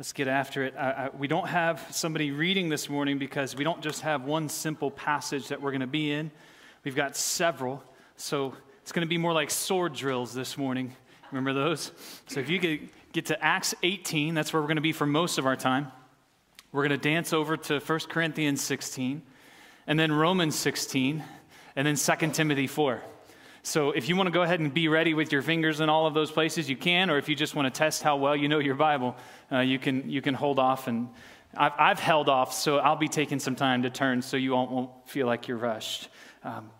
Let's get after it. I, I, we don't have somebody reading this morning because we don't just have one simple passage that we're going to be in. We've got several. So it's going to be more like sword drills this morning. Remember those? So if you get, get to Acts 18, that's where we're going to be for most of our time. We're going to dance over to 1 Corinthians 16, and then Romans 16, and then 2 Timothy 4. So if you want to go ahead and be ready with your fingers in all of those places, you can, or if you just want to test how well you know your Bible, uh, you, can, you can hold off. And I've, I've, held off, so I'll be taking some time to turn so you won't, won't feel like you're rushed. Um,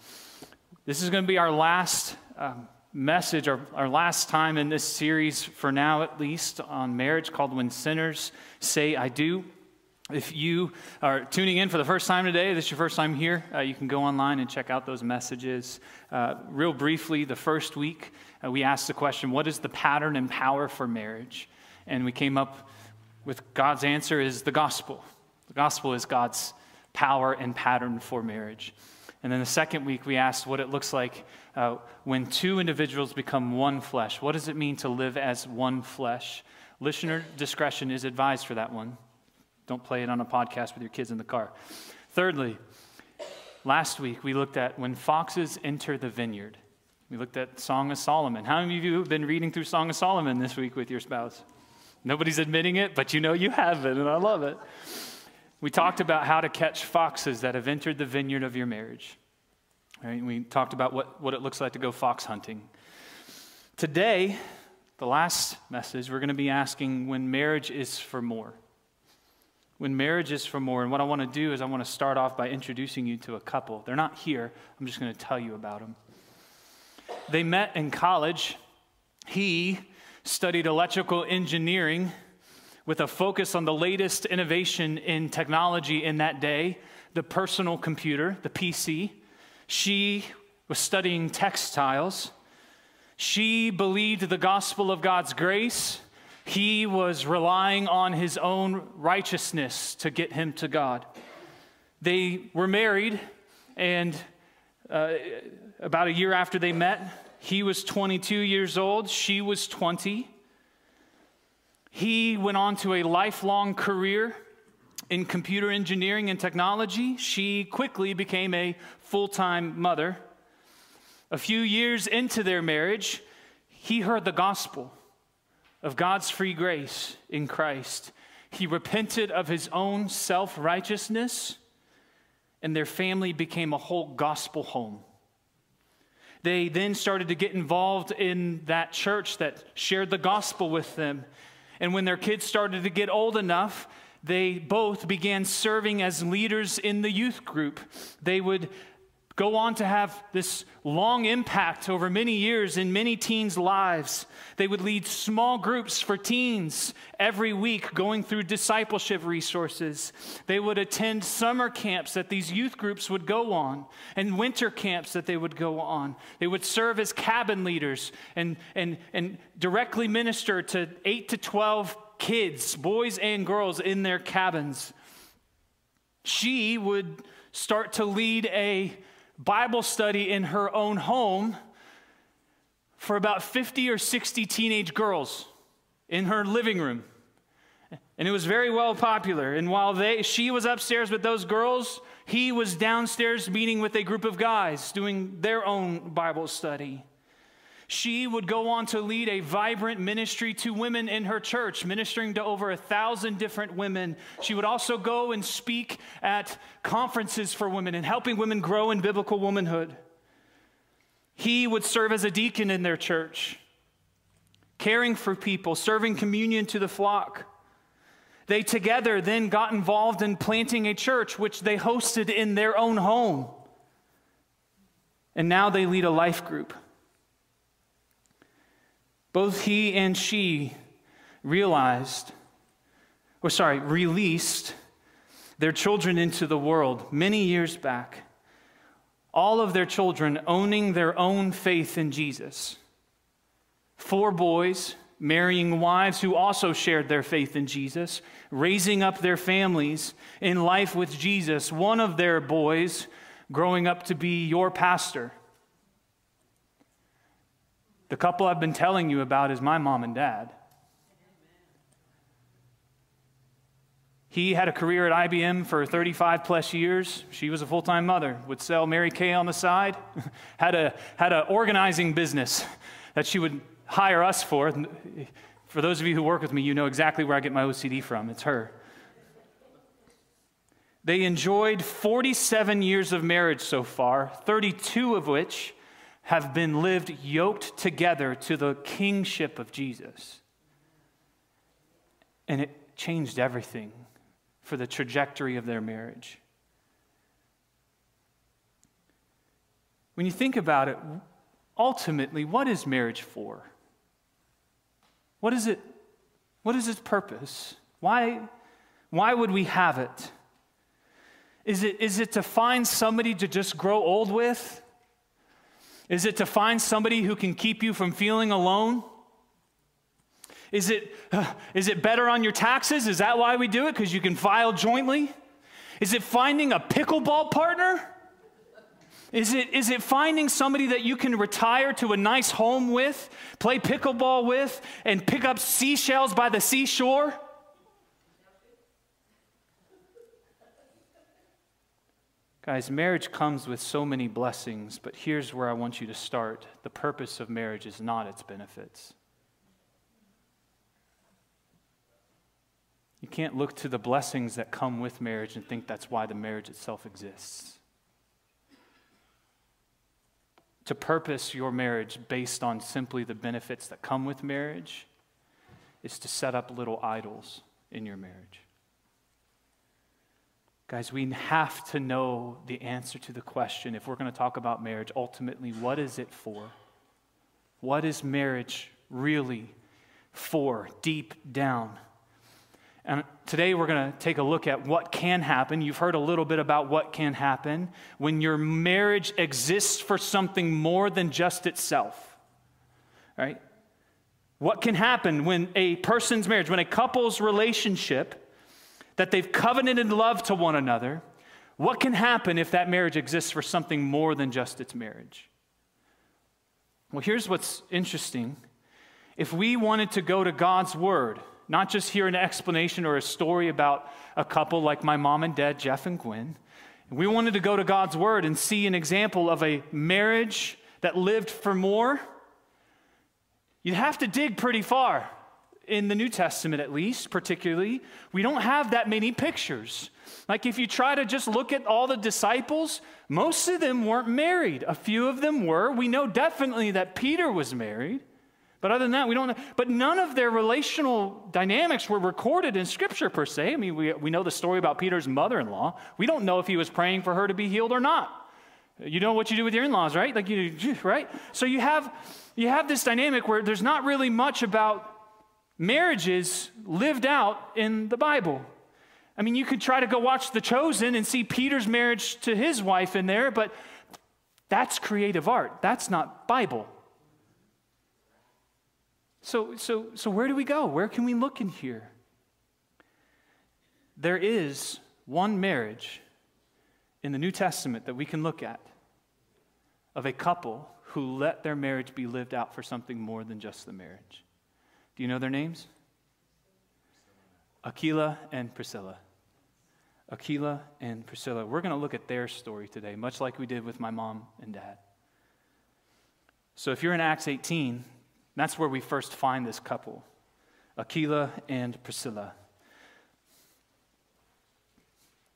this is going to be our last um, message, our, our last time in this series, for now at least, on marriage called When Sinners Say I Do. If you are tuning in for the first time today, this is your first time here, uh, you can go online and check out those messages. Uh, real briefly, the first week, uh, we asked the question what is the pattern and power for marriage? And we came up with God's answer is the gospel. The gospel is God's power and pattern for marriage. And then the second week, we asked what it looks like uh, when two individuals become one flesh. What does it mean to live as one flesh? Listener discretion is advised for that one. Don't play it on a podcast with your kids in the car. Thirdly, last week we looked at when foxes enter the vineyard. We looked at Song of Solomon. How many of you have been reading through Song of Solomon this week with your spouse? Nobody's admitting it, but you know you have it, and I love it. We talked about how to catch foxes that have entered the vineyard of your marriage. Right? We talked about what, what it looks like to go fox hunting. Today, the last message, we're going to be asking when marriage is for more when marriage is for more. And what I want to do is I want to start off by introducing you to a couple. They're not here, I'm just going to tell you about them. They met in college. He studied electrical engineering with a focus on the latest innovation in technology in that day the personal computer, the PC. She was studying textiles. She believed the gospel of God's grace he was relying on his own righteousness to get him to God. They were married, and uh, about a year after they met, he was 22 years old, she was 20. He went on to a lifelong career in computer engineering and technology. She quickly became a full time mother. A few years into their marriage, he heard the gospel of God's free grace in Christ. He repented of his own self righteousness, and their family became a whole gospel home. They then started to get involved in that church that shared the gospel with them. And when their kids started to get old enough, they both began serving as leaders in the youth group. They would go on to have this long impact over many years in many teens' lives. They would lead small groups for teens every week, going through discipleship resources. They would attend summer camps that these youth groups would go on, and winter camps that they would go on. They would serve as cabin leaders and, and, and directly minister to 8 to 12 kids, boys and girls, in their cabins. She would start to lead a Bible study in her own home for about 50 or 60 teenage girls in her living room. And it was very well popular. And while they, she was upstairs with those girls, he was downstairs meeting with a group of guys doing their own Bible study. She would go on to lead a vibrant ministry to women in her church, ministering to over a thousand different women. She would also go and speak at conferences for women and helping women grow in biblical womanhood. He would serve as a deacon in their church, caring for people, serving communion to the flock. They together then got involved in planting a church, which they hosted in their own home. And now they lead a life group. Both he and she realized, or sorry, released their children into the world many years back. All of their children owning their own faith in Jesus. Four boys marrying wives who also shared their faith in Jesus, raising up their families in life with Jesus. One of their boys growing up to be your pastor. The couple I've been telling you about is my mom and dad. He had a career at IBM for 35 plus years. She was a full time mother, would sell Mary Kay on the side, had a had an organizing business that she would hire us for. For those of you who work with me, you know exactly where I get my OCD from. It's her. They enjoyed 47 years of marriage so far, 32 of which have been lived yoked together to the kingship of Jesus. And it changed everything for the trajectory of their marriage. When you think about it, ultimately, what is marriage for? What is it? What is its purpose? Why, why would we have it? Is it, is it to find somebody to just grow old with? Is it to find somebody who can keep you from feeling alone? Is it, uh, is it better on your taxes? Is that why we do it? Because you can file jointly? Is it finding a pickleball partner? Is it, is it finding somebody that you can retire to a nice home with, play pickleball with, and pick up seashells by the seashore? Guys, marriage comes with so many blessings, but here's where I want you to start. The purpose of marriage is not its benefits. You can't look to the blessings that come with marriage and think that's why the marriage itself exists. To purpose your marriage based on simply the benefits that come with marriage is to set up little idols in your marriage. Guys, we have to know the answer to the question if we're going to talk about marriage, ultimately, what is it for? What is marriage really for deep down? And today we're going to take a look at what can happen. You've heard a little bit about what can happen when your marriage exists for something more than just itself. Right? What can happen when a person's marriage, when a couple's relationship that they've covenanted love to one another, what can happen if that marriage exists for something more than just its marriage? Well, here's what's interesting. If we wanted to go to God's Word, not just hear an explanation or a story about a couple like my mom and dad, Jeff and Gwen, we wanted to go to God's Word and see an example of a marriage that lived for more, you'd have to dig pretty far in the New Testament, at least, particularly, we don't have that many pictures. Like, if you try to just look at all the disciples, most of them weren't married. A few of them were. We know definitely that Peter was married. But other than that, we don't know. But none of their relational dynamics were recorded in Scripture per se. I mean, we, we know the story about Peter's mother in law. We don't know if he was praying for her to be healed or not. You know what you do with your in laws, right? Like, you, right? So you have, you have this dynamic where there's not really much about marriages lived out in the Bible. I mean, you could try to go watch The Chosen and see Peter's marriage to his wife in there, but that's creative art. That's not Bible. So, so, so where do we go? Where can we look in here? There is one marriage in the New Testament that we can look at of a couple who let their marriage be lived out for something more than just the marriage. Do you know their names? Aquila and Priscilla. Aquila and Priscilla. We're going to look at their story today, much like we did with my mom and dad. So if you're in Acts 18, that's where we first find this couple Aquila and Priscilla.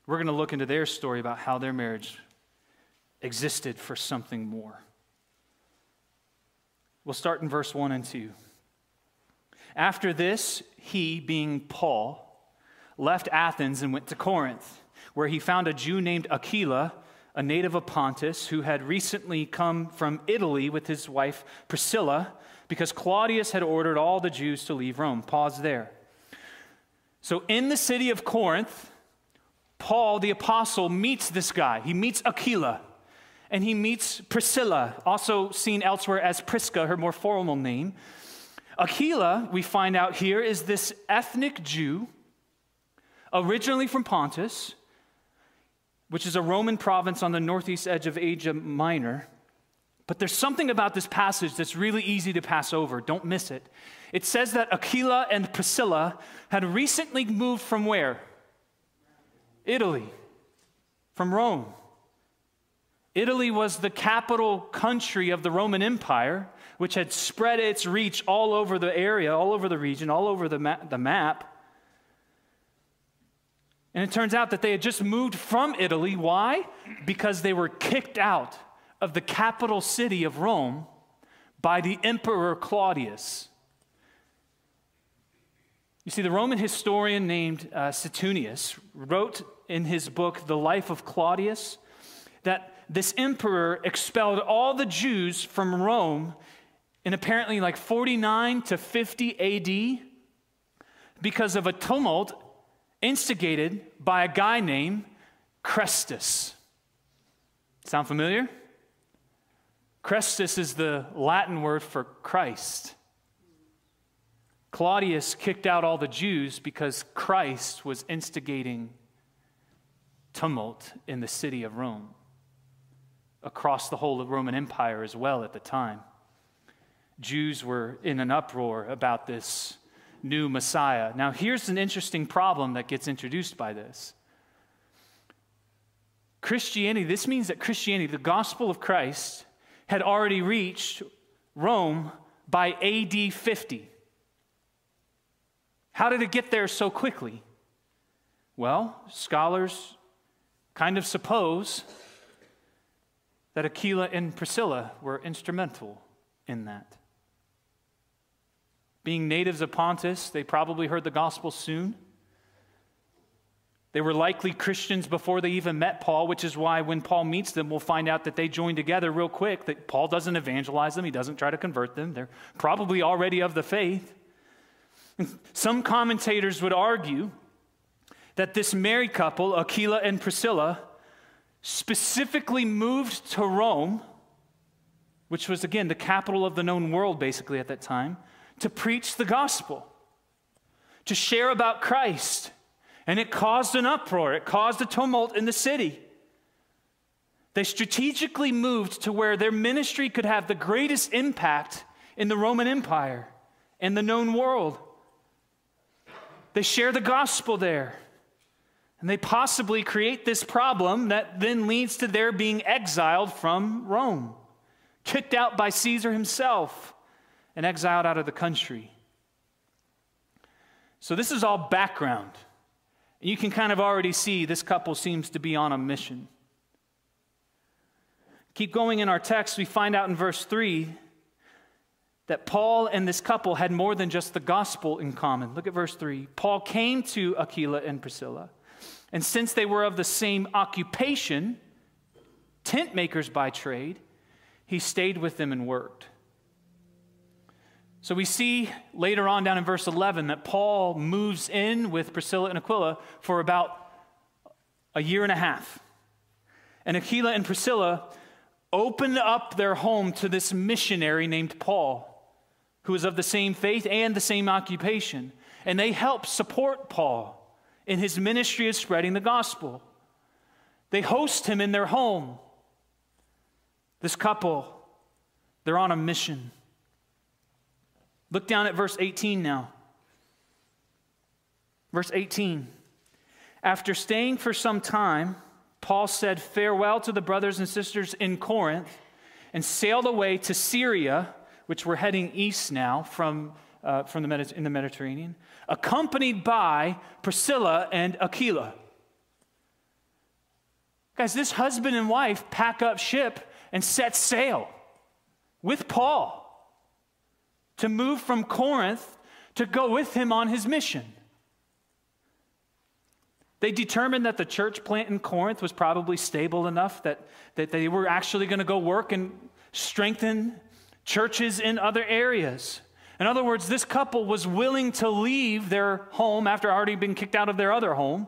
We're going to look into their story about how their marriage existed for something more. We'll start in verse 1 and 2. After this, he, being Paul, left Athens and went to Corinth, where he found a Jew named Aquila, a native of Pontus, who had recently come from Italy with his wife Priscilla, because Claudius had ordered all the Jews to leave Rome. Pause there. So, in the city of Corinth, Paul the apostle meets this guy. He meets Aquila and he meets Priscilla, also seen elsewhere as Prisca, her more formal name. Aquila, we find out here, is this ethnic Jew, originally from Pontus, which is a Roman province on the northeast edge of Asia Minor. But there's something about this passage that's really easy to pass over. Don't miss it. It says that Aquila and Priscilla had recently moved from where? Italy from Rome. Italy was the capital country of the Roman Empire, which had spread its reach all over the area, all over the region, all over the, ma- the map. And it turns out that they had just moved from Italy. Why? Because they were kicked out of the capital city of Rome by the Emperor Claudius. You see, the Roman historian named uh, wrote in his book, The Life of Claudius, that this emperor expelled all the Jews from Rome in apparently like 49 to 50 AD because of a tumult instigated by a guy named Chrestus. Sound familiar? Chrestus is the Latin word for Christ. Claudius kicked out all the Jews because Christ was instigating tumult in the city of Rome, across the whole of Roman Empire as well at the time. Jews were in an uproar about this new Messiah. Now, here's an interesting problem that gets introduced by this. Christianity, this means that Christianity, the gospel of Christ, had already reached Rome by AD 50. How did it get there so quickly? Well, scholars kind of suppose that Aquila and Priscilla were instrumental in that. Being natives of Pontus, they probably heard the gospel soon. They were likely Christians before they even met Paul, which is why when Paul meets them, we'll find out that they join together real quick, that Paul doesn't evangelize them, he doesn't try to convert them. They're probably already of the faith. Some commentators would argue that this married couple, Aquila and Priscilla, specifically moved to Rome, which was, again, the capital of the known world basically at that time, to preach the gospel, to share about Christ and it caused an uproar, it caused a tumult in the city. They strategically moved to where their ministry could have the greatest impact in the Roman Empire and the known world. They share the gospel there. And they possibly create this problem that then leads to their being exiled from Rome, kicked out by Caesar himself, and exiled out of the country. So, this is all background. You can kind of already see this couple seems to be on a mission. Keep going in our text, we find out in verse 3 that Paul and this couple had more than just the gospel in common. Look at verse 3. Paul came to Aquila and Priscilla, and since they were of the same occupation, tent makers by trade, he stayed with them and worked. So we see later on down in verse 11 that Paul moves in with Priscilla and Aquila for about a year and a half. And Aquila and Priscilla opened up their home to this missionary named Paul, who is of the same faith and the same occupation. And they help support Paul in his ministry of spreading the gospel. They host him in their home. This couple, they're on a mission. Look down at verse 18 now. Verse 18. After staying for some time, Paul said farewell to the brothers and sisters in Corinth and sailed away to Syria, which we're heading east now from, uh, from the Mediter- in the Mediterranean, accompanied by Priscilla and Aquila. Guys, this husband and wife pack up ship and set sail with Paul to move from Corinth to go with him on his mission. They determined that the church plant in Corinth was probably stable enough that, that they were actually going to go work and strengthen churches in other areas. In other words, this couple was willing to leave their home after already being kicked out of their other home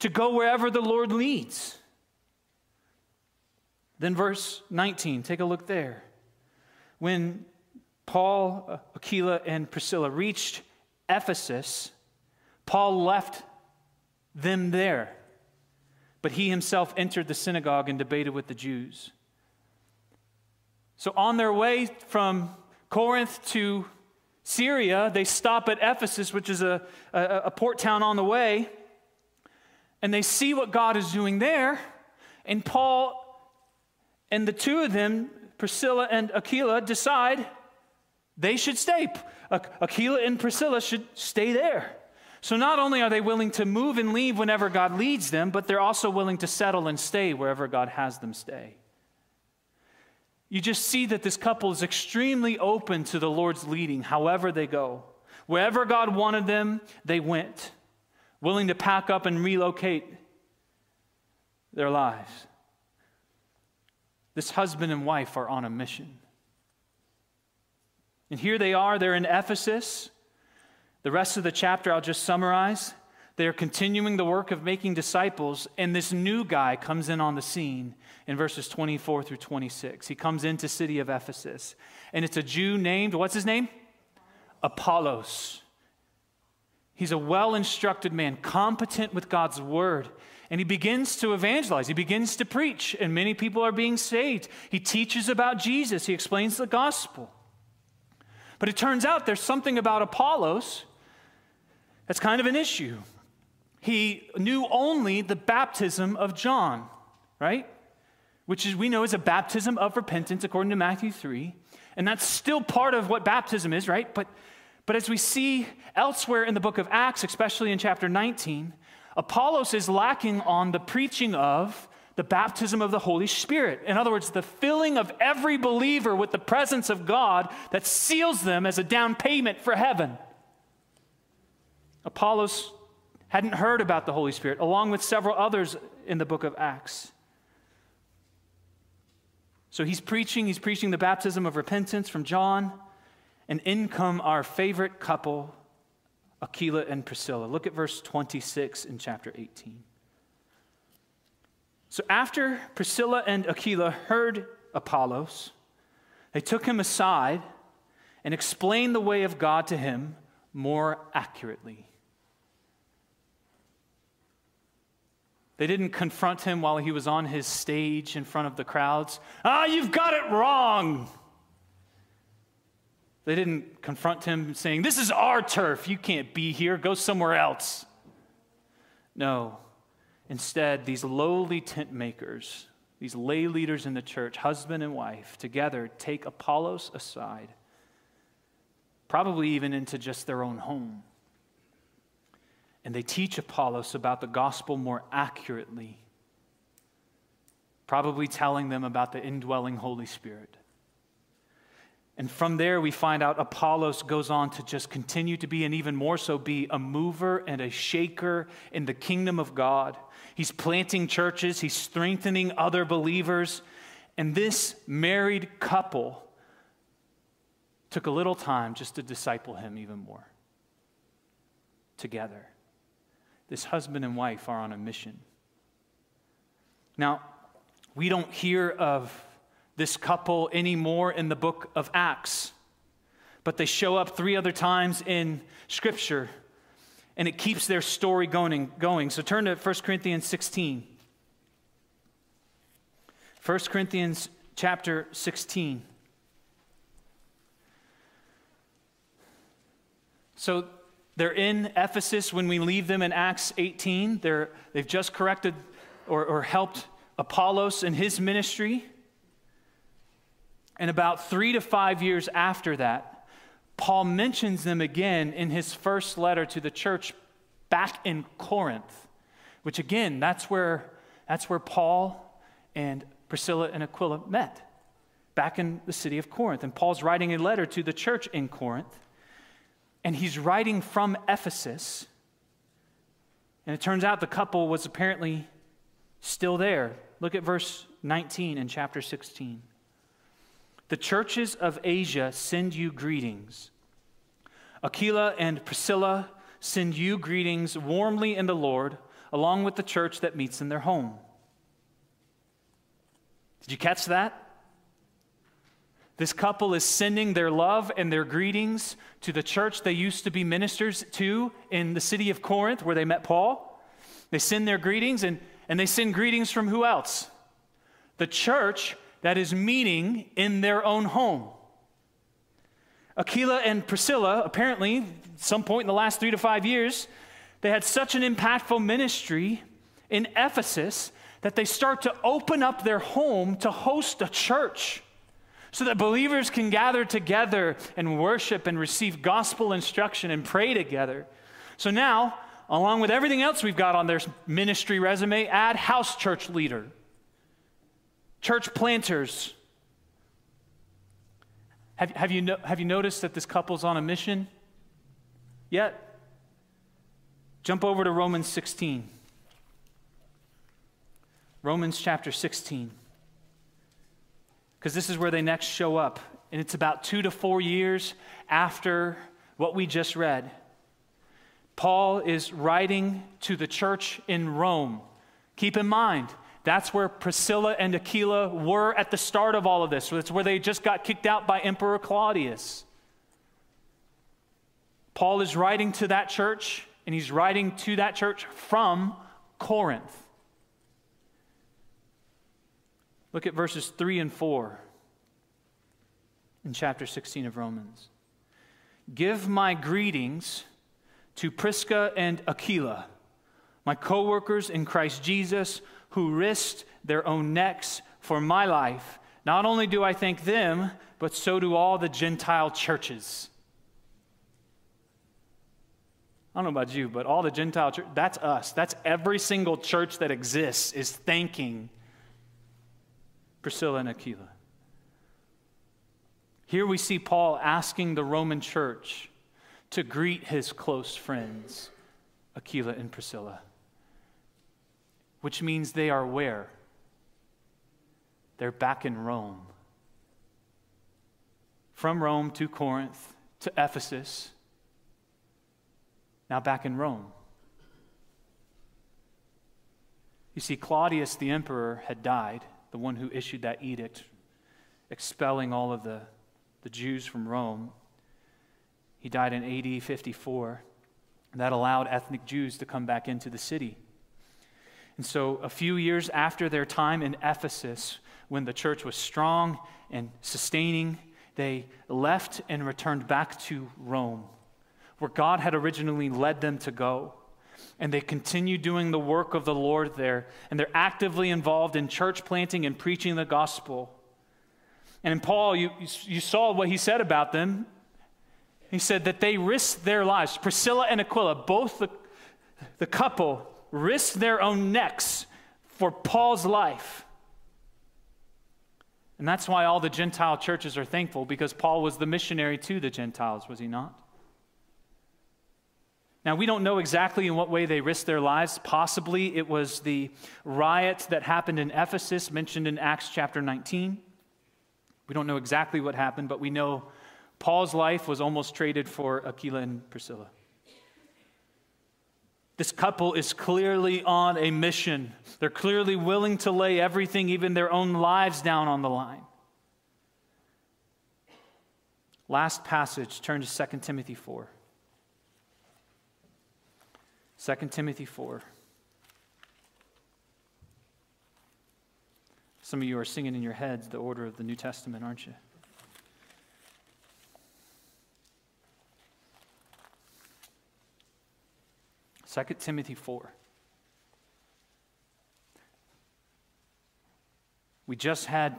to go wherever the Lord leads. Then, verse 19, take a look there. When Paul, Aquila, and Priscilla reached Ephesus, Paul left them there, but he himself entered the synagogue and debated with the Jews. So, on their way from Corinth to Syria, they stop at Ephesus, which is a, a, a port town on the way. and they see what God is doing there. And Paul and the two of them, Priscilla and Aquila, decide they should stay. Aquila and Priscilla should stay there. So not only are they willing to move and leave whenever God leads them, but they're also willing to settle and stay wherever God has them stay. You just see that this couple is extremely open to the Lord's leading, however they go. Wherever God wanted them, they went, willing to pack up and relocate their lives. This husband and wife are on a mission. And here they are, they're in Ephesus. The rest of the chapter I'll just summarize. They are continuing the work of making disciples, and this new guy comes in on the scene in verses 24 through 26. He comes into city of Ephesus, and it's a Jew named, what's his name? Apollos. He's a well instructed man, competent with God's word. And he begins to evangelize. He begins to preach, and many people are being saved. He teaches about Jesus. He explains the gospel. But it turns out there's something about Apollos that's kind of an issue. He knew only the baptism of John, right? Which is, we know is a baptism of repentance according to Matthew 3. And that's still part of what baptism is, right? But, but as we see elsewhere in the book of Acts, especially in chapter 19, Apollos is lacking on the preaching of the baptism of the Holy Spirit. In other words, the filling of every believer with the presence of God that seals them as a down payment for heaven. Apollos hadn't heard about the Holy Spirit, along with several others in the book of Acts. So he's preaching, he's preaching the baptism of repentance from John, and in come our favorite couple, Aquila and Priscilla. Look at verse 26 in chapter 18. So after Priscilla and Aquila heard Apollos, they took him aside and explained the way of God to him more accurately. They didn't confront him while he was on his stage in front of the crowds. Ah, you've got it wrong. They didn't confront him saying, This is our turf. You can't be here. Go somewhere else. No. Instead, these lowly tent makers, these lay leaders in the church, husband and wife, together take Apollos aside, probably even into just their own home and they teach Apollos about the gospel more accurately, probably telling them about the indwelling Holy Spirit. And from there, we find out Apollos goes on to just continue to be, and even more so, be a mover and a shaker in the kingdom of God. He's planting churches, he's strengthening other believers. And this married couple took a little time just to disciple him even more together this husband and wife are on a mission. Now, we don't hear of this couple anymore in the book of Acts, but they show up three other times in Scripture, and it keeps their story going. going. So turn to 1 Corinthians 16. 1 Corinthians chapter 16. So they're in Ephesus when we leave them in Acts 18. They're, they've just corrected or, or helped Apollos in his ministry. And about three to five years after that, Paul mentions them again in his first letter to the church back in Corinth, which again, that's where, that's where Paul and Priscilla and Aquila met, back in the city of Corinth. And Paul's writing a letter to the church in Corinth and he's writing from Ephesus. And it turns out the couple was apparently still there. Look at verse 19 in chapter 16. The churches of Asia send you greetings. Aquila and Priscilla send you greetings warmly in the Lord, along with the church that meets in their home. Did you catch that? This couple is sending their love and their greetings to the church they used to be ministers to in the city of Corinth where they met Paul. They send their greetings and, and they send greetings from who else? The church that is meeting in their own home. Aquila and Priscilla, apparently, some point in the last three to five years, they had such an impactful ministry in Ephesus that they start to open up their home to host a church so that believers can gather together and worship and receive gospel instruction and pray together. So now, along with everything else we've got on their ministry resume, add house church leader, church planters. Have, have, you, no, have you noticed that this couple's on a mission yet? Jump over to Romans 16. Romans chapter 16. Because this is where they next show up. And it's about two to four years after what we just read. Paul is writing to the church in Rome. Keep in mind, that's where Priscilla and Aquila were at the start of all of this. It's where they just got kicked out by Emperor Claudius. Paul is writing to that church, and he's writing to that church from Corinth. Look at verses 3 and 4 in chapter 16 of Romans. Give my greetings to Prisca and Aquila, my co workers in Christ Jesus, who risked their own necks for my life. Not only do I thank them, but so do all the Gentile churches. I don't know about you, but all the Gentile church, that's us. That's every single church that exists is thanking Priscilla and Aquila. Here we see Paul asking the Roman church to greet his close friends, Aquila and Priscilla, which means they are where? They're back in Rome. From Rome to Corinth to Ephesus, now back in Rome. You see, Claudius the emperor had died the one who issued that edict expelling all of the, the Jews from Rome. He died in AD 54. That allowed ethnic Jews to come back into the city. And so, a few years after their time in Ephesus, when the church was strong and sustaining, they left and returned back to Rome, where God had originally led them to go and they continue doing the work of the Lord there. And they're actively involved in church planting and preaching the gospel. And in Paul, you, you saw what he said about them. He said that they risked their lives. Priscilla and Aquila, both the, the couple, risked their own necks for Paul's life. And that's why all the Gentile churches are thankful because Paul was the missionary to the Gentiles, was he not? Now, we don't know exactly in what way they risked their lives. Possibly it was the riot that happened in Ephesus, mentioned in Acts chapter 19. We don't know exactly what happened, but we know Paul's life was almost traded for Aquila and Priscilla. This couple is clearly on a mission. They're clearly willing to lay everything, even their own lives, down on the line. Last passage, turn to 2 Timothy 4. 2 Timothy 4. Some of you are singing in your heads the order of the New Testament, aren't you? Second Timothy 4. We just had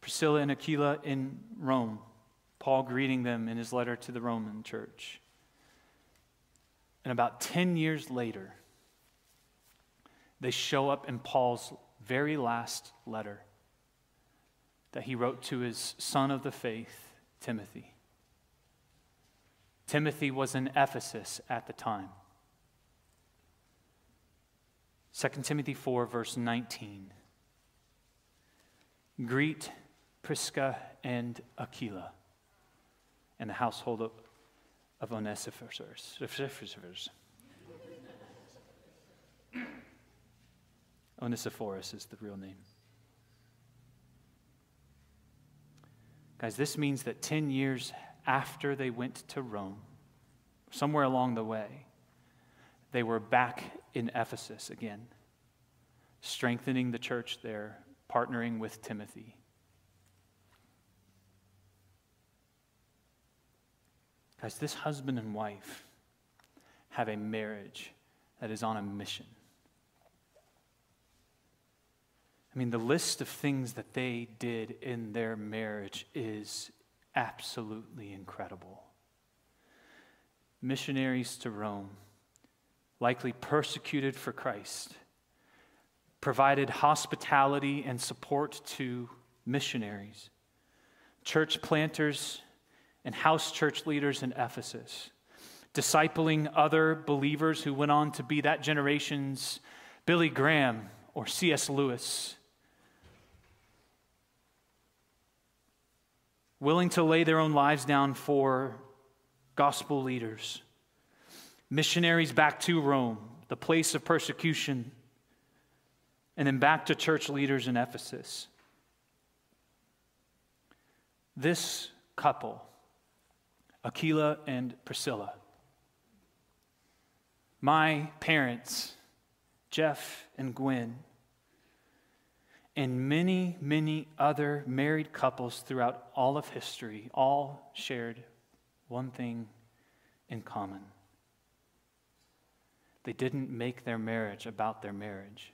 Priscilla and Aquila in Rome, Paul greeting them in his letter to the Roman church. And about 10 years later, they show up in Paul's very last letter that he wrote to his son of the faith, Timothy. Timothy was in Ephesus at the time. 2 Timothy 4, verse 19. Greet Prisca and Aquila and the household of of Onesiphorus. Onesiphorus is the real name. Guys, this means that 10 years after they went to Rome, somewhere along the way, they were back in Ephesus again, strengthening the church there, partnering with Timothy. Guys, this husband and wife have a marriage that is on a mission. I mean, the list of things that they did in their marriage is absolutely incredible. Missionaries to Rome, likely persecuted for Christ, provided hospitality and support to missionaries, church planters, and house church leaders in Ephesus, discipling other believers who went on to be that generation's Billy Graham or C.S. Lewis willing to lay their own lives down for gospel leaders, missionaries back to Rome, the place of persecution, and then back to church leaders in Ephesus. This couple, Aquila and Priscilla, my parents, Jeff and Gwen, and many, many other married couples throughout all of history all shared one thing in common. They didn't make their marriage about their marriage.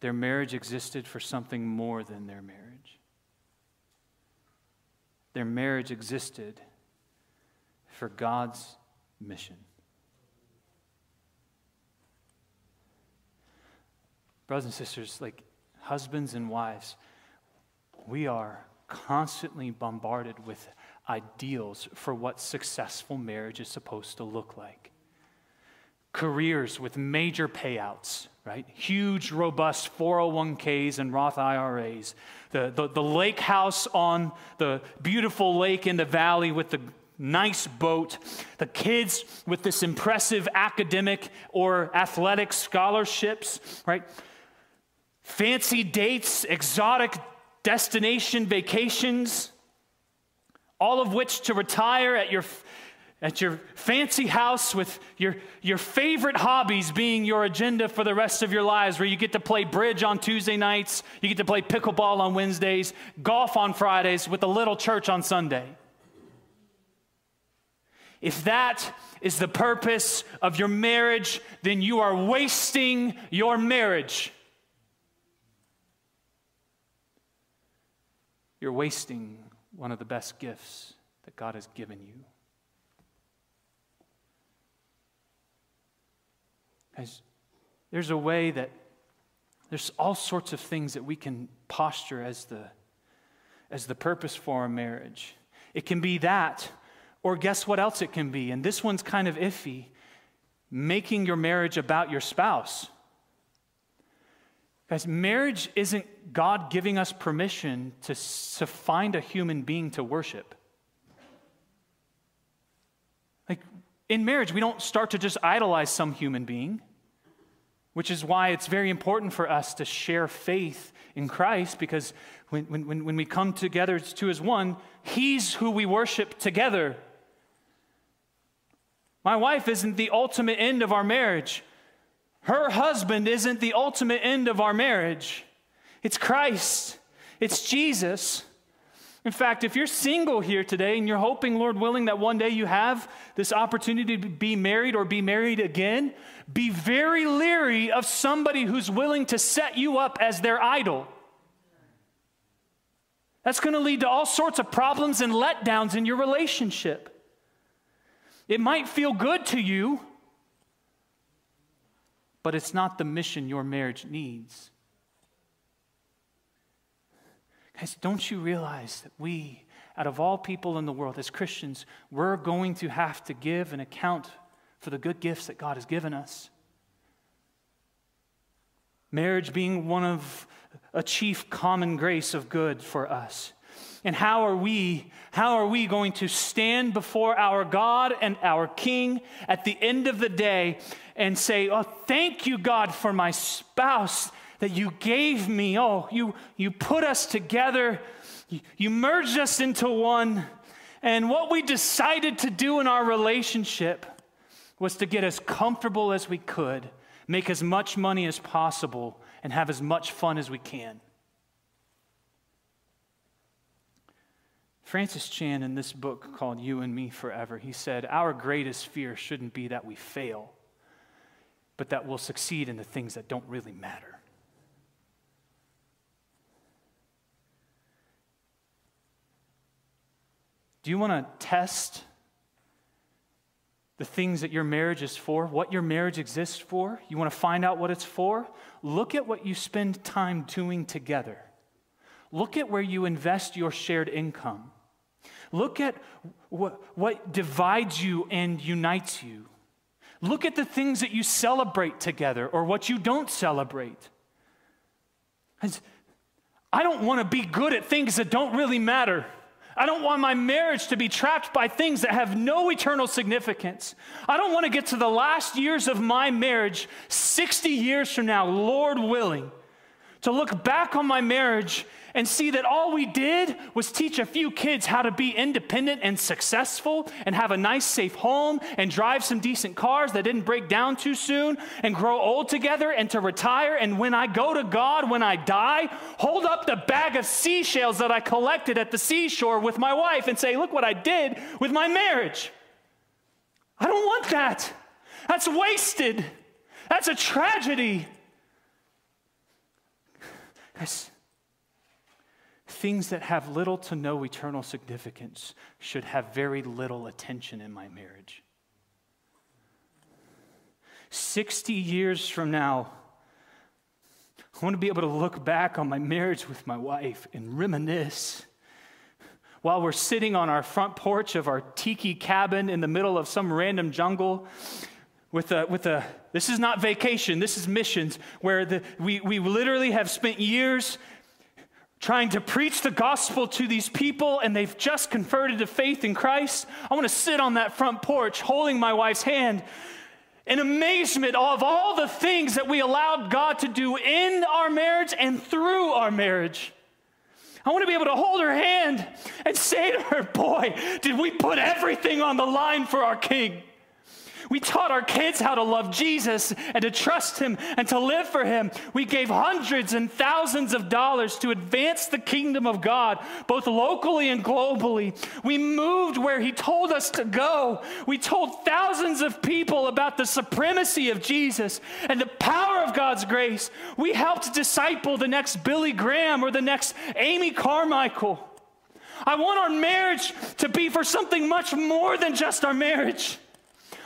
Their marriage existed for something more than their marriage. Their marriage existed for God's mission. brothers and sisters, like husbands and wives, we are constantly bombarded with ideals for what successful marriage is supposed to look like. Careers with major payouts, right? Huge, robust 401ks and Roth IRAs. The, the, the lake house on the beautiful lake in the valley with the nice boat. The kids with this impressive academic or athletic scholarships, right? fancy dates, exotic destination vacations, all of which to retire at your, at your fancy house with your, your favorite hobbies being your agenda for the rest of your lives, where you get to play bridge on Tuesday nights, you get to play pickleball on Wednesdays, golf on Fridays, with a little church on Sunday. If that is the purpose of your marriage, then you are wasting your marriage. you're wasting one of the best gifts that God has given you. As there's a way that there's all sorts of things that we can posture as the, as the purpose for our marriage. It can be that, or guess what else it can be? And this one's kind of iffy making your marriage about your spouse. Guys, marriage isn't God giving us permission to, to find a human being to worship. Like in marriage, we don't start to just idolize some human being, which is why it's very important for us to share faith in Christ because when, when, when we come together two as one, He's who we worship together. My wife isn't the ultimate end of our marriage. Her husband isn't the ultimate end of our marriage, it's Christ, it's Jesus. In fact, if you're single here today and you're hoping, Lord willing, that one day you have this opportunity to be married or be married again, be very leery of somebody who's willing to set you up as their idol. That's going to lead to all sorts of problems and letdowns in your relationship. It might feel good to you, but it's not the mission your marriage needs. Guys, don't you realize that we, out of all people in the world, as Christians, we're going to have to give an account for the good gifts that God has given us? Marriage being one of a chief common grace of good for us. And how are we how are we going to stand before our God and our King at the end of the day and say, "Oh, thank you God for my spouse that you gave me. Oh, you you put us together. You, you merged us into one." And what we decided to do in our relationship was to get as comfortable as we could, make as much money as possible, and have as much fun as we can. Francis Chan, in this book called You and Me Forever, he said, Our greatest fear shouldn't be that we fail. but that we'll succeed in the things that don't really matter. Do you want to test the things that your marriage is for, what your marriage exists for? You want to find out what it's for? Look at what you spend time doing together. Look at where you invest your shared income. Look at what, what divides you and unites you. Look at the things that you celebrate together or what you don't celebrate. I don't want to be good at things that don't really matter. I don't want my marriage to be trapped by things that have no eternal significance. I don't want to get to the last years of my marriage, 60 years from now, Lord willing, to look back on my marriage and see that all we did was teach a few kids how to be independent and successful and have a nice, safe home and drive some decent cars that didn't break down too soon and grow old together and to retire. And when I go to God, when I die, hold up the bag of seashells that I collected at the seashore with my wife and say, Look what I did with my marriage. I don't want that. That's wasted. That's a tragedy. Guys, things that have little to no eternal significance should have very little attention in my marriage. 60 years from now, I want to be able to look back on my marriage with my wife and reminisce while we're sitting on our front porch of our tiki cabin in the middle of some random jungle with a, with a this is not vacation, this is missions, where the, we, we literally have spent years trying to preach the gospel to these people and they've just converted to faith in Christ. I want to sit on that front porch holding my wife's hand in amazement of all the things that we allowed God to do in our marriage and through our marriage. I want to be able to hold her hand and say to her, Boy, did we put everything on the line for our King? We taught our kids how to love Jesus and to trust Him and to live for Him. We gave hundreds and thousands of dollars to advance the kingdom of God, both locally and globally. We moved where He told us to go. We told thousands of people about the supremacy of Jesus and the power of God's grace. We helped disciple the next Billy Graham or the next Amy Carmichael. I want our marriage to be for something much more than just our marriage.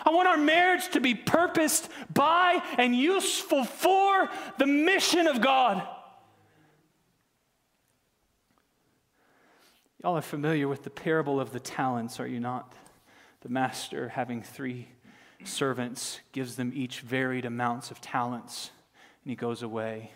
I want our marriage to be purposed by and useful for the mission of God. Y'all are familiar with the parable of the talents, are you not? The master, having three servants, gives them each varied amounts of talents, and he goes away.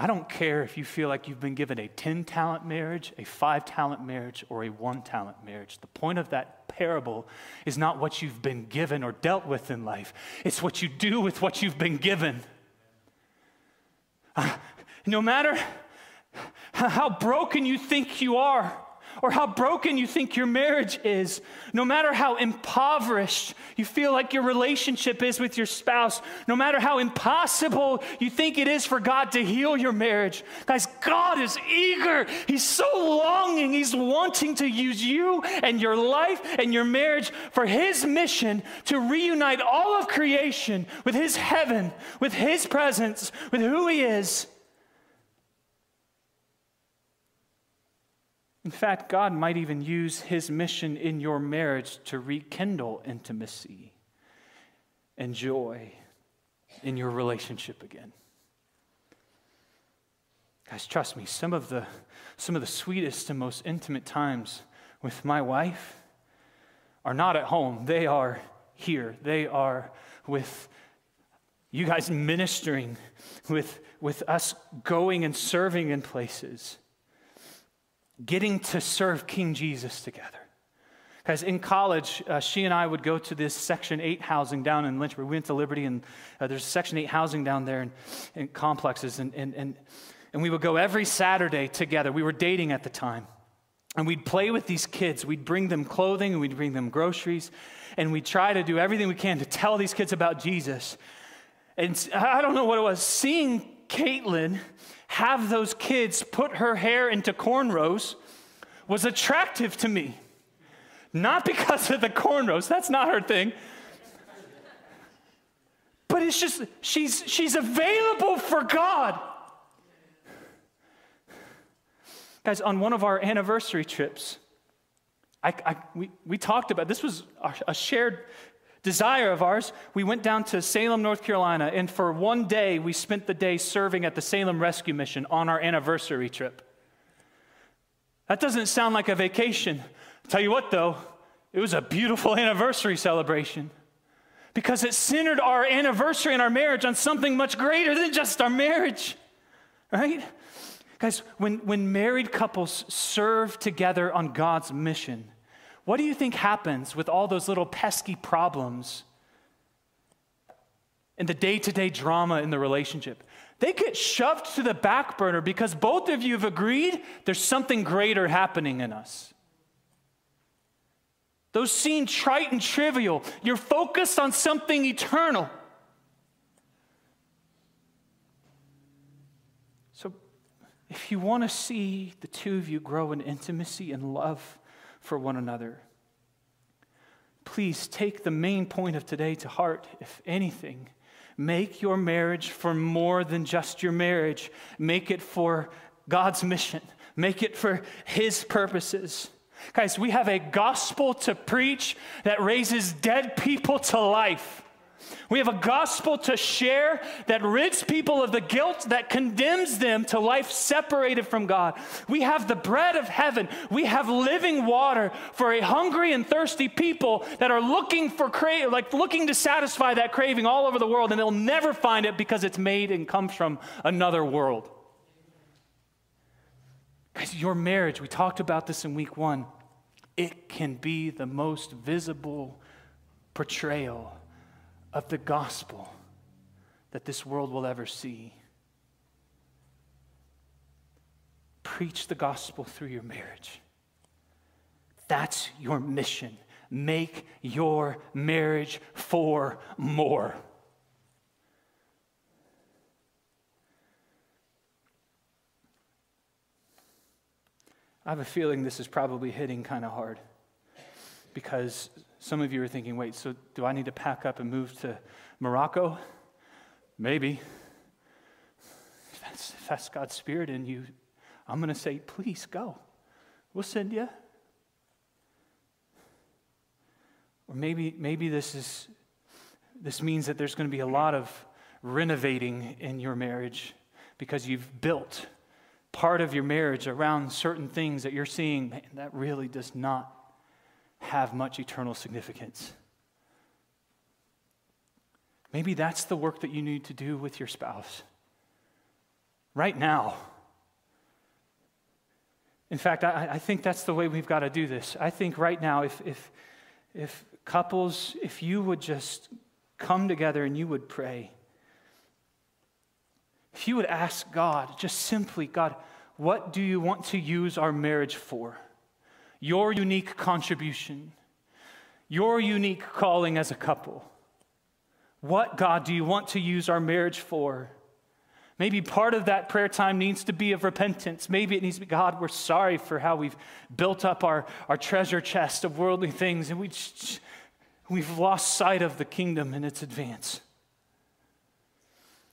I don't care if you feel like you've been given a 10 talent marriage, a five talent marriage, or a one talent marriage. The point of that parable is not what you've been given or dealt with in life, it's what you do with what you've been given. Uh, no matter how broken you think you are, or how broken you think your marriage is, no matter how impoverished you feel like your relationship is with your spouse, no matter how impossible you think it is for God to heal your marriage, guys, God is eager. He's so longing. He's wanting to use you and your life and your marriage for His mission to reunite all of creation with His heaven, with His presence, with who He is. In fact, God might even use his mission in your marriage to rekindle intimacy and joy in your relationship again. Guys, trust me, some of the, some of the sweetest and most intimate times with my wife are not at home. They are here. They are with you guys ministering, with, with us going and serving in places getting to serve King Jesus together. Because in college, uh, she and I would go to this Section 8 housing down in Lynchburg. We went to Liberty, and uh, there's Section 8 housing down there in, in complexes. And, and, and, and we would go every Saturday together. We were dating at the time. And we'd play with these kids. We'd bring them clothing and we'd bring them groceries. And we'd try to do everything we can to tell these kids about Jesus. And I don't know what it was. Seeing Caitlin have those kids put her hair into cornrows was attractive to me. Not because of the cornrows, that's not her thing. but it's just, she's, she's available for God. Guys, on one of our anniversary trips, I, I, we, we talked about this was a shared desire of ours. We went down to Salem, North Carolina, and for one day, we spent the day serving at the Salem Rescue Mission on our anniversary trip. That doesn't sound like a vacation. I'll tell you what, though, it was a beautiful anniversary celebration because it centered our anniversary and our marriage on something much greater than just our marriage, right? Guys, when, when married couples serve together on God's mission, what do you think happens with all those little pesky problems and the day to day drama in the relationship? They get shoved to the back burner because both of you have agreed there's something greater happening in us. Those seem trite and trivial. You're focused on something eternal. So, if you want to see the two of you grow in intimacy and love for one another, please take the main point of today to heart. If anything, make your marriage for more than just your marriage, make it for God's mission, make it for His purposes. Guys, we have a gospel to preach that raises dead people to life. We have a gospel to share that rids people of the guilt that condemns them to life separated from God. We have the bread of heaven. We have living water for a hungry and thirsty people that are looking for cra- like looking to satisfy that craving all over the world and they'll never find it because it's made and comes from another world. Guys, your marriage, we talked about this in week 1. It can be the most visible portrayal of the gospel that this world will ever see. Preach the gospel through your marriage. That's your mission. Make your marriage for more. I have a feeling this is probably hitting kind of hard because some of you are thinking, wait, so do I need to pack up and move to Morocco? Maybe. If that's, if that's God's Spirit in you, I'm going to say, please go. We'll send you. Or maybe, maybe this, is, this means that there's going to be a lot of renovating in your marriage because you've built part of your marriage around certain things that you're seeing, man, that really does not have much eternal significance. Maybe that's the work that you need to do with your spouse right now. In fact, I, I, think that's the way we've got to do this. I think right now, if, if, if couples, if you would just come together and you would pray, if you would ask God, just simply, God, what do you want to use our marriage for? Your unique contribution, your unique calling as a couple. What, God, do you want to use our marriage for? Maybe part of that prayer time needs to be of repentance. Maybe it needs to be, God, we're sorry for how we've built up our, our treasure chest of worldly things and we just, we've lost sight of the kingdom and its advance.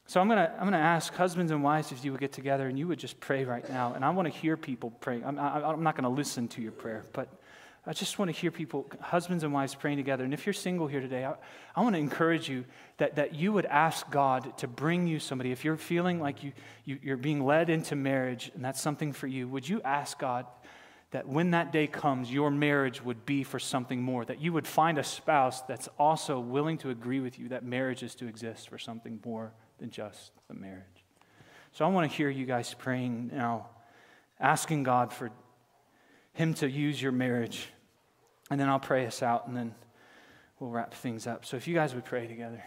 So I'm going to I'm gonna ask husbands and wives if you would get together and you would just pray right now. And I want to hear people pray. I'm, I, am not going to listen to your prayer, but I just want to hear people, husbands and wives, praying together. And if you're single here today, I, I want to encourage you that, that you would ask God to bring you somebody. If you're feeling like you, you, you're being led into marriage and that's something for you, would you ask God that when that day comes, your marriage would be for something more? That you would find a spouse that's also willing to agree with you that marriage is to exist for something more than just the marriage. So I want to hear you guys praying now, asking God for Him to use your marriage. And then I'll pray us out and then we'll wrap things up. So if you guys would pray together.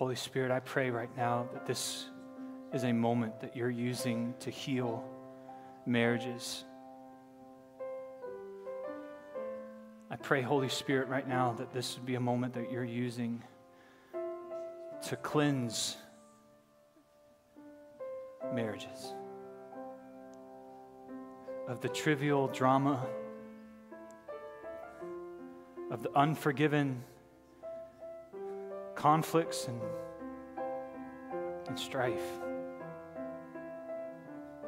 Holy Spirit, I pray right now that this is a moment that you're using to heal marriages. I pray, Holy Spirit, right now that this would be a moment that you're using to cleanse marriages of the trivial drama, of the unforgiven conflicts and, and strife.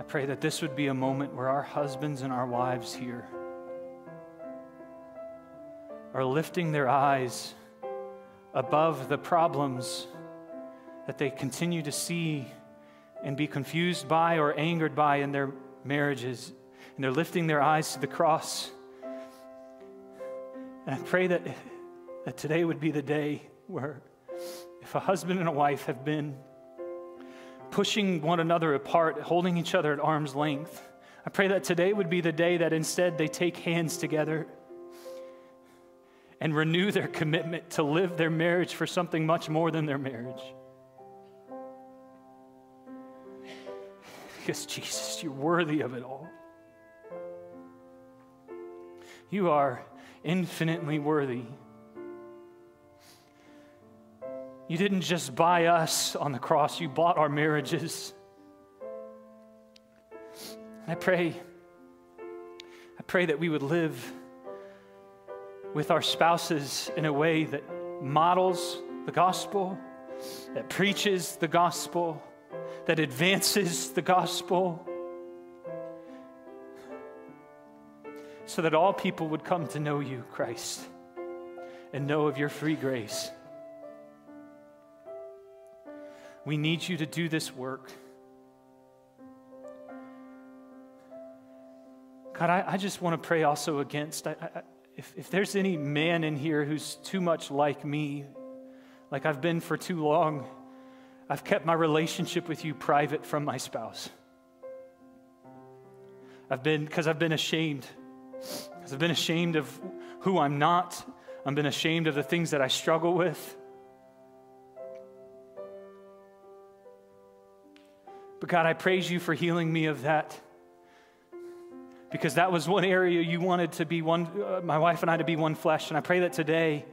I pray that this would be a moment where our husbands and our wives here are lifting their eyes above the problems that they continue to see and be confused by or angered by in their marriages. And they're lifting their eyes to the cross. And I pray that, that today would be the day where, if a husband and a wife have been pushing one another apart, holding each other at arm's length, I pray that today would be the day that instead they take hands together and renew their commitment to live their marriage for something much more than their marriage. Because, Jesus, you're worthy of it all. You are infinitely worthy. You didn't just buy us on the cross, you bought our marriages. I pray, I pray that we would live with our spouses in a way that models the gospel, that preaches the gospel, that advances the gospel, so that all people would come to know you, Christ, and know of your free grace. We need you to do this work. God, I, I just want to pray also against. I, I, if, if there's any man in here who's too much like me, like I've been for too long, I've kept my relationship with you private from my spouse. I've been, because I've been ashamed. Because I've been ashamed of who I'm not. I've been ashamed of the things that I struggle with. But God, I praise you for healing me of that because that was one area you wanted to be one, uh, my wife and I to be one flesh. And I pray that today,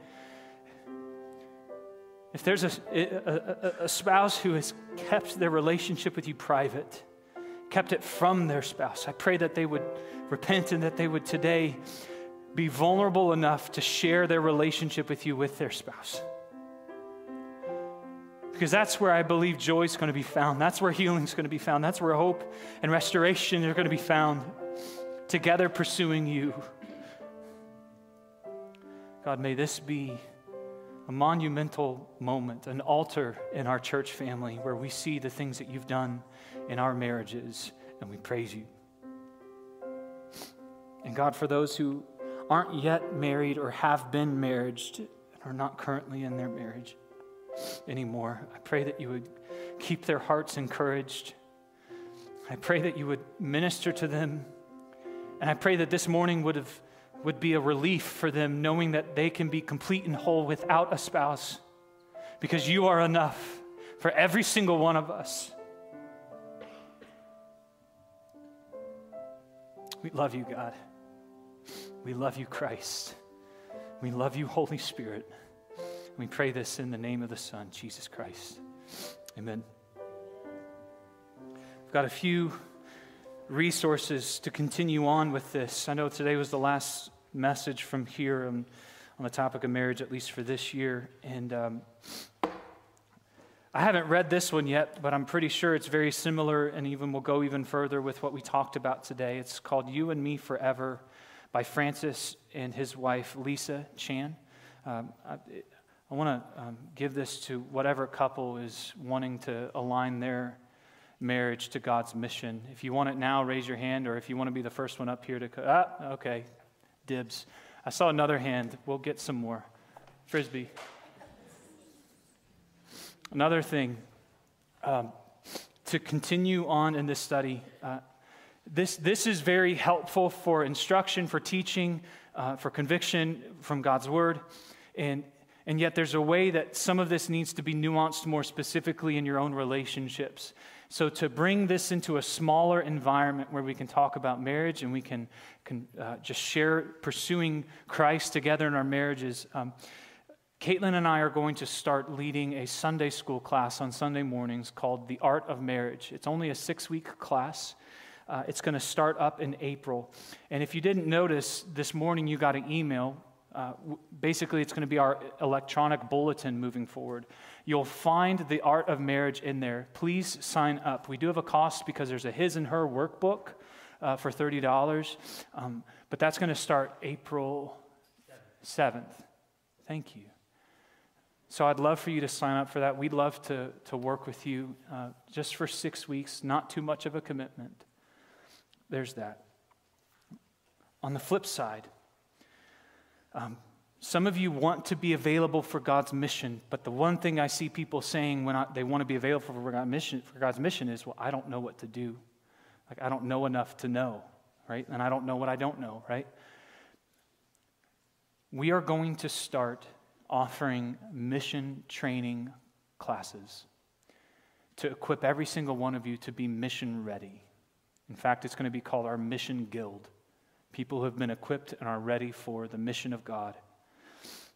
if there's a, a, a, spouse who has kept their relationship with you private, kept it from their spouse, I pray that they would repent and that they would today be vulnerable enough to share their relationship with you with their spouse. Because that's where I believe joy is going to be found. That's where healing is going to be found. That's where hope and restoration are going to be found together pursuing you. God, may this be a monumental moment, an altar in our church family where we see the things that you've done in our marriages and we praise you. And God, for those who aren't yet married or have been married and are not currently in their marriage anymore, I pray that you would keep their hearts encouraged. I pray that you would minister to them and I pray that this morning would, have, would be a relief for them, knowing that they can be complete and whole without a spouse, because you are enough for every single one of us. We love you, God. We love you, Christ. We love you, Holy Spirit. We pray this in the name of the Son, Jesus Christ. Amen. I've got a few resources to continue on with this. I know today was the last message from here on, on the topic of marriage, at least for this year. And um, I haven't read this one yet, but I'm pretty sure it's very similar and even will go even further with what we talked about today. It's called You and Me Forever by Francis and his wife, Lisa Chan. Um, I want to um, give this to whatever couple is wanting to align their marriage to God's mission. If you want it now, raise your hand, or if you want to be the first one up here to. Ah, okay, dibs. I saw another hand. We'll get some more. Frisbee. Another thing um, to continue on in this study. Uh, this, this is very helpful for instruction, for teaching, uh, for conviction from God's word. And And yet, there's a way that some of this needs to be nuanced more specifically in your own relationships. So, to bring this into a smaller environment where we can talk about marriage and we can, can uh, just share pursuing Christ together in our marriages, um, Caitlin and I are going to start leading a Sunday school class on Sunday mornings called The Art of Marriage. It's only a six week class. Uh, it's going to start up in April. And if you didn't notice, this morning you got an email. Uh, basically, it's going to be our electronic bulletin moving forward. You'll find the art of marriage in there. Please sign up. We do have a cost because there's a his and her workbook uh, for $30, um, but that's going to start April 7th. Thank you. So I'd love for you to sign up for that. We'd love to, to work with you uh, just for six weeks, not too much of a commitment. There's that. On the flip side, um, some of you want to be available for God's mission, but the one thing I see people saying when I, they want to be available for God's mission, for God's mission is, well, I don't know what to do. Like, I don't know enough to know, right? And I don't know what I don't know, right? We are going to start offering mission training classes to equip every single one of you to be mission ready. In fact, it's going to be called our Mission Guild. People who have been equipped and are ready for the mission of God.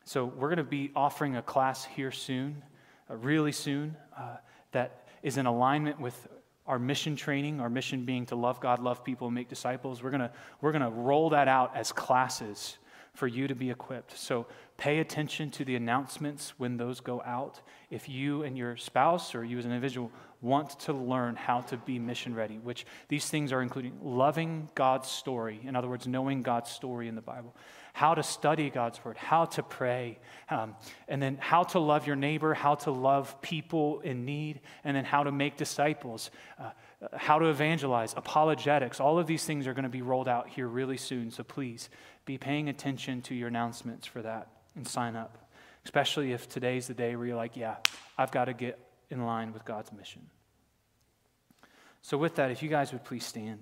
So, we're going to be offering a class here soon, uh, really soon, uh, that is in alignment with our mission training, our mission being to love God, love people, and make disciples. We're going to, we're going to roll that out as classes for you to be equipped. So pay attention to the announcements when those go out. If you and your spouse or you as an individual want to learn how to be mission ready, which these things are including loving God's story, in other words, knowing God's story in the Bible, how to study God's word, how to pray, um, and then how to love your neighbor, how to love people in need, and then how to make disciples. Uh, how to evangelize, apologetics, all of these things are going to be rolled out here really soon. So please be paying attention to your announcements for that and sign up, especially if today's the day where you're like, yeah, I've got to get in line with God's mission. So, with that, if you guys would please stand.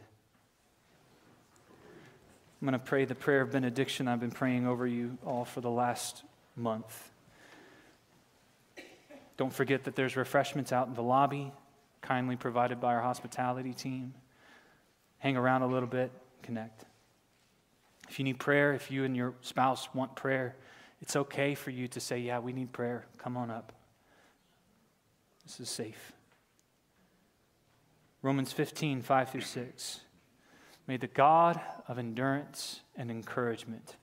I'm going to pray the prayer of benediction I've been praying over you all for the last month. Don't forget that there's refreshments out in the lobby, kindly provided by our hospitality team. Hang around a little bit, connect. If you need prayer, if you and your spouse want prayer, it's okay for you to say, Yeah, we need prayer. Come on up. This is safe. Romans 15, 5 through 6. May the God of endurance and encouragement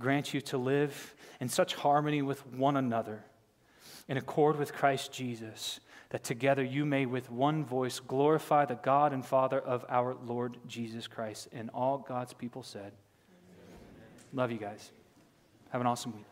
grant you to live in such harmony with one another, in accord with Christ Jesus, that together you may with one voice glorify the God and Father of our Lord Jesus Christ. And all God's people said, Love you guys. Have an awesome week.